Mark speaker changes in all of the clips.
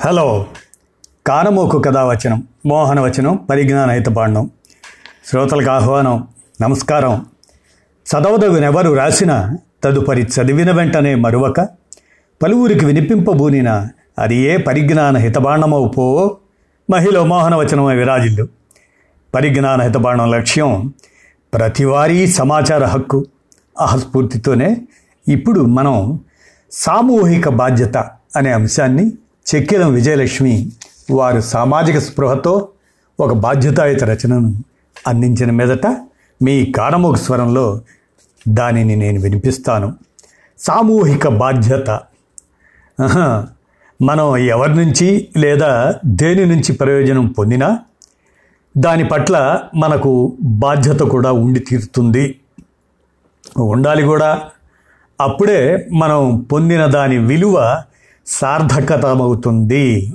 Speaker 1: Hello. కానమోకు కథావచనం మోహనవచనం పరిజ్ఞాన హితపాండం శ్రోతలకు ఆహ్వానం నమస్కారం. చదవదగునెవరు రాసిన తదుపరి చదివిన వెంటనే మరువక పలువురికి వినిపింపబూనిన అది ఏ పరిజ్ఞాన హితబాండమవు పో? మహిళ మోహనవచనమై విరాజిల్లు. పరిజ్ఞాన హితబాణం లక్ష్యం ప్రతివారీ సమాచార హక్కు. ఆస్ఫూర్తితోనే ఇప్పుడు మనం సామూహిక బాధ్యత అనే అంశాన్ని చెక్కిలం విజయలక్ష్మి వారు సామాజిక స్పృహతో ఒక బాధ్యతాయుత రచనను అందించిన మీదట మీ కారమోగ స్వరంలో దానిని నేను వినిపిస్తాను. సామూహిక బాధ్యత. మనం ఎవరి నుంచి లేదా దేని నుంచి ప్రయోజనం పొందినా దాని పట్ల మనకు బాధ్యత కూడా ఉండి తీరుతుంది. ఉండాలి కూడా. అప్పుడే మనం పొందిన దాని విలువ సార్థకతమవుతుంది.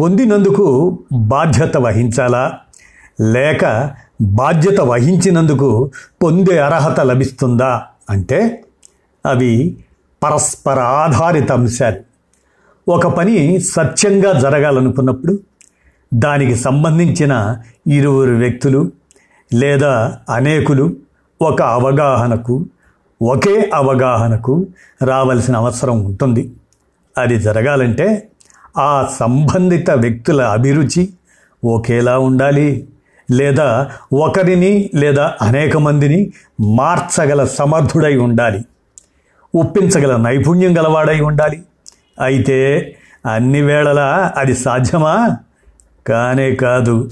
Speaker 1: పొందినందుకు బాధ్యత వహించాలా? లేక బాధ్యత వహించినందుకు పొందే అర్హత లభిస్తుందా? అంటే అవి పరస్పర ఆధారిత అంశాలు. ఒక పని సత్యంగా జరగాలనుకున్నప్పుడు దానికి సంబంధించిన ఇరువురు వ్యక్తులు లేదా అనేకులు ఒక అవగాహనకు ఒకే అవగాహనకు రావాల్సిన అవసరం ఉంటుంది. అది జరగాలంటే ఆ సంబంధిత వ్యక్తుల అభిరుచి ఒకేలా ఉండాలి. లేదా ఒకరిని లేదా అనేక మందిని మార్చగల సమర్థుడై ఉండాలి. ఒప్పించగల నైపుణ్యం గలవాడై ఉండాలి. అయితే అన్ని వేళలా అది సాధ్యమా? కానే కాదు.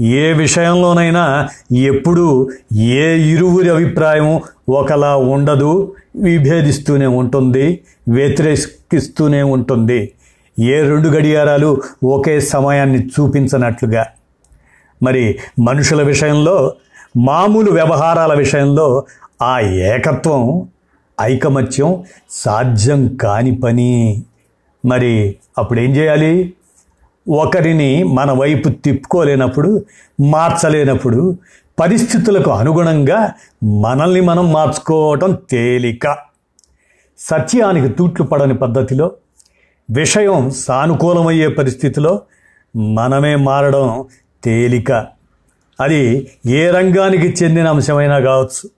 Speaker 1: ఏ విషయంలోనైనా ఎప్పుడూ ఏ ఇరువురి అభిప్రాయం ఒకలా ఉండదు. విభేదిస్తూనే ఉంటుంది. వ్యతిరేకిస్తూనే ఉంటుంది. ఏ రెండు గడియారాలు ఒకే సమయాన్ని చూపించనట్లుగా. మరి మనుషుల విషయంలో మామూలు వ్యవహారాల విషయంలో ఆ ఏకత్వం ఐకమత్యం సాధ్యం కాని పని. మరి అప్పుడేం చేయాలి? ఒకరిని మన వైపు తిప్పుకోలేనప్పుడు మార్చలేనప్పుడు పరిస్థితులకు అనుగుణంగా మనల్ని మనం మార్చుకోవటం తేలిక. సత్యానికి తూట్లు పడని పద్ధతిలో విషయం సానుకూలమయ్యే పరిస్థితిలో మనమే మారడం తేలిక. అది ఏ రంగానికి చెందిన అంశమైనా కావచ్చు.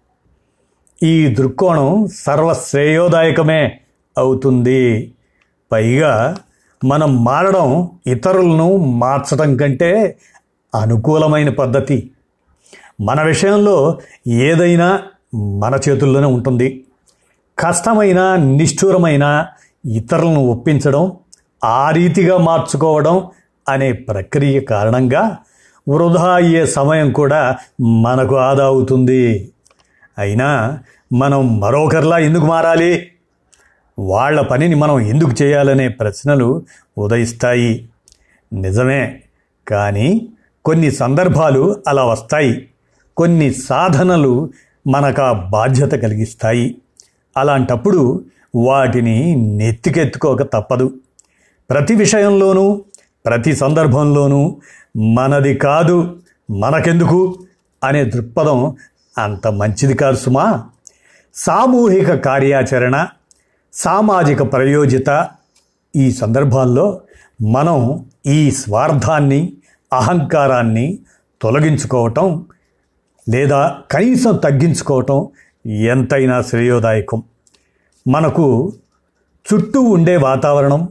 Speaker 1: ఈ దృక్కోణం సర్వశ్రేయోదాయకమే అవుతుంది. పైగా మనం మారడం ఇతరులను మార్చడం కంటే అనుకూలమైన పద్ధతి. మన విషయంలో ఏదైనా మన చేతుల్లోనే ఉంటుంది. కష్టమైన నిష్ఠూరమైన ఇతరులను ఒప్పించడం ఆ రీతిగా మార్చుకోవడం అనే ప్రక్రియ కారణంగా వృధా అయ్యే సమయం కూడా మనకు ఆదా అవుతుంది. అయినా మనం మరొకరిలా ఎందుకు మారాలి? వాళ్ళ పనిని మనం ఎందుకు చేయాలనే ప్రశ్నలు ఉదయిస్తాయి. నిజమే. కానీ కొన్ని సందర్భాలు అలా వస్తాయి. కొన్ని సాధనలు మనకు ఆ బాధ్యత కలిగిస్తాయి. అలాంటప్పుడు వాటిని నెత్తికెత్తుకోక తప్పదు. ప్రతి విషయంలోనూ ప్రతి సందర్భంలోనూ మనది కాదు మనకెందుకు అనే దృక్పథం అంత మంచిది కాదు సుమా. సామూహిక కార్యాచరణ సామాజిక ప్రయోజిత ఈ సందర్భాల్లో మనం ఈ స్వార్థాన్ని అహంకారాన్ని తొలగించుకోవటం లేదా కనీసం తగ్గించుకోవటం ఎంతైనా శ్రేయోదాయకం. మనకు చుట్టూ ఉండే వాతావరణం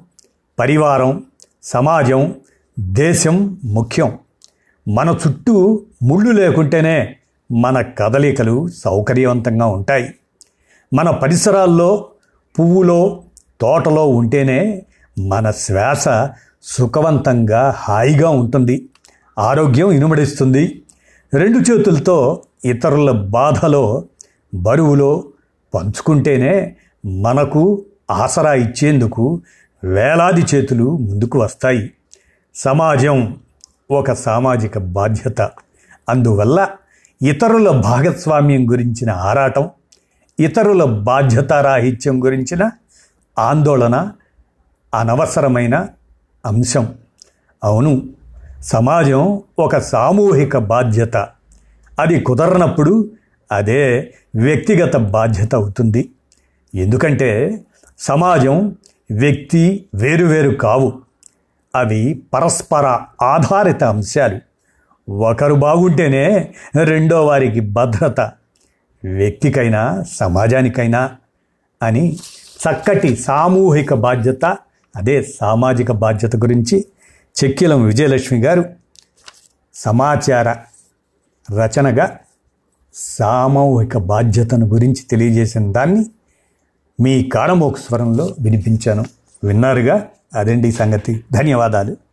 Speaker 1: పరివారం సమాజం దేశం ముఖ్యం. మన చుట్టూ ముళ్ళు లేకుంటేనే మన కదలికలు సౌకర్యవంతంగా ఉంటాయి. మన పరిసరాల్లో పువ్వులో తోటలో ఉంటేనే మన శ్వాస సుఖవంతంగా హాయిగా ఉంటుంది. ఆరోగ్యం ఇనుమడిస్తుంది. రెండు చేతులతో ఇతరుల బాధలో బరువులో పంచుకుంటేనే మనకు ఆసరా ఇచ్చేందుకు వేలాది చేతులు ముందుకు వస్తాయి. సమాజం ఒక సామాజిక బాధ్యత. అందువల్ల ఇతరుల భాగస్వామ్యం గురించిన ఆరాటం ఇతరుల బాధ్యతారాహిత్యం గురించిన ఆందోళన అనవసరమైన అంశం. అవును సమాజం ఒక సామూహిక బాధ్యత. అది కుదరనప్పుడు అదే వ్యక్తిగత బాధ్యత అవుతుంది. ఎందుకంటే సమాజం వ్యక్తి వేరువేరు కావు. అవి పరస్పర ఆధారిత అంశాలు. ఒకరు బాగుంటేనే రెండో వారికి భద్రత. వ్యక్తికైనా సమాజానికైనా అని చక్కటి సామూహిక బాధ్యత అదే సామాజిక బాధ్యత గురించి చెక్కిలం విజయలక్ష్మి గారు సమాచార రచనగా సామూహిక బాధ్యతను గురించి తెలియజేసిన దాన్ని మీ కారమోక స్వరంలో వినిపించాను. విన్నారుగా? అదండి సంగతి. ధన్యవాదాలు.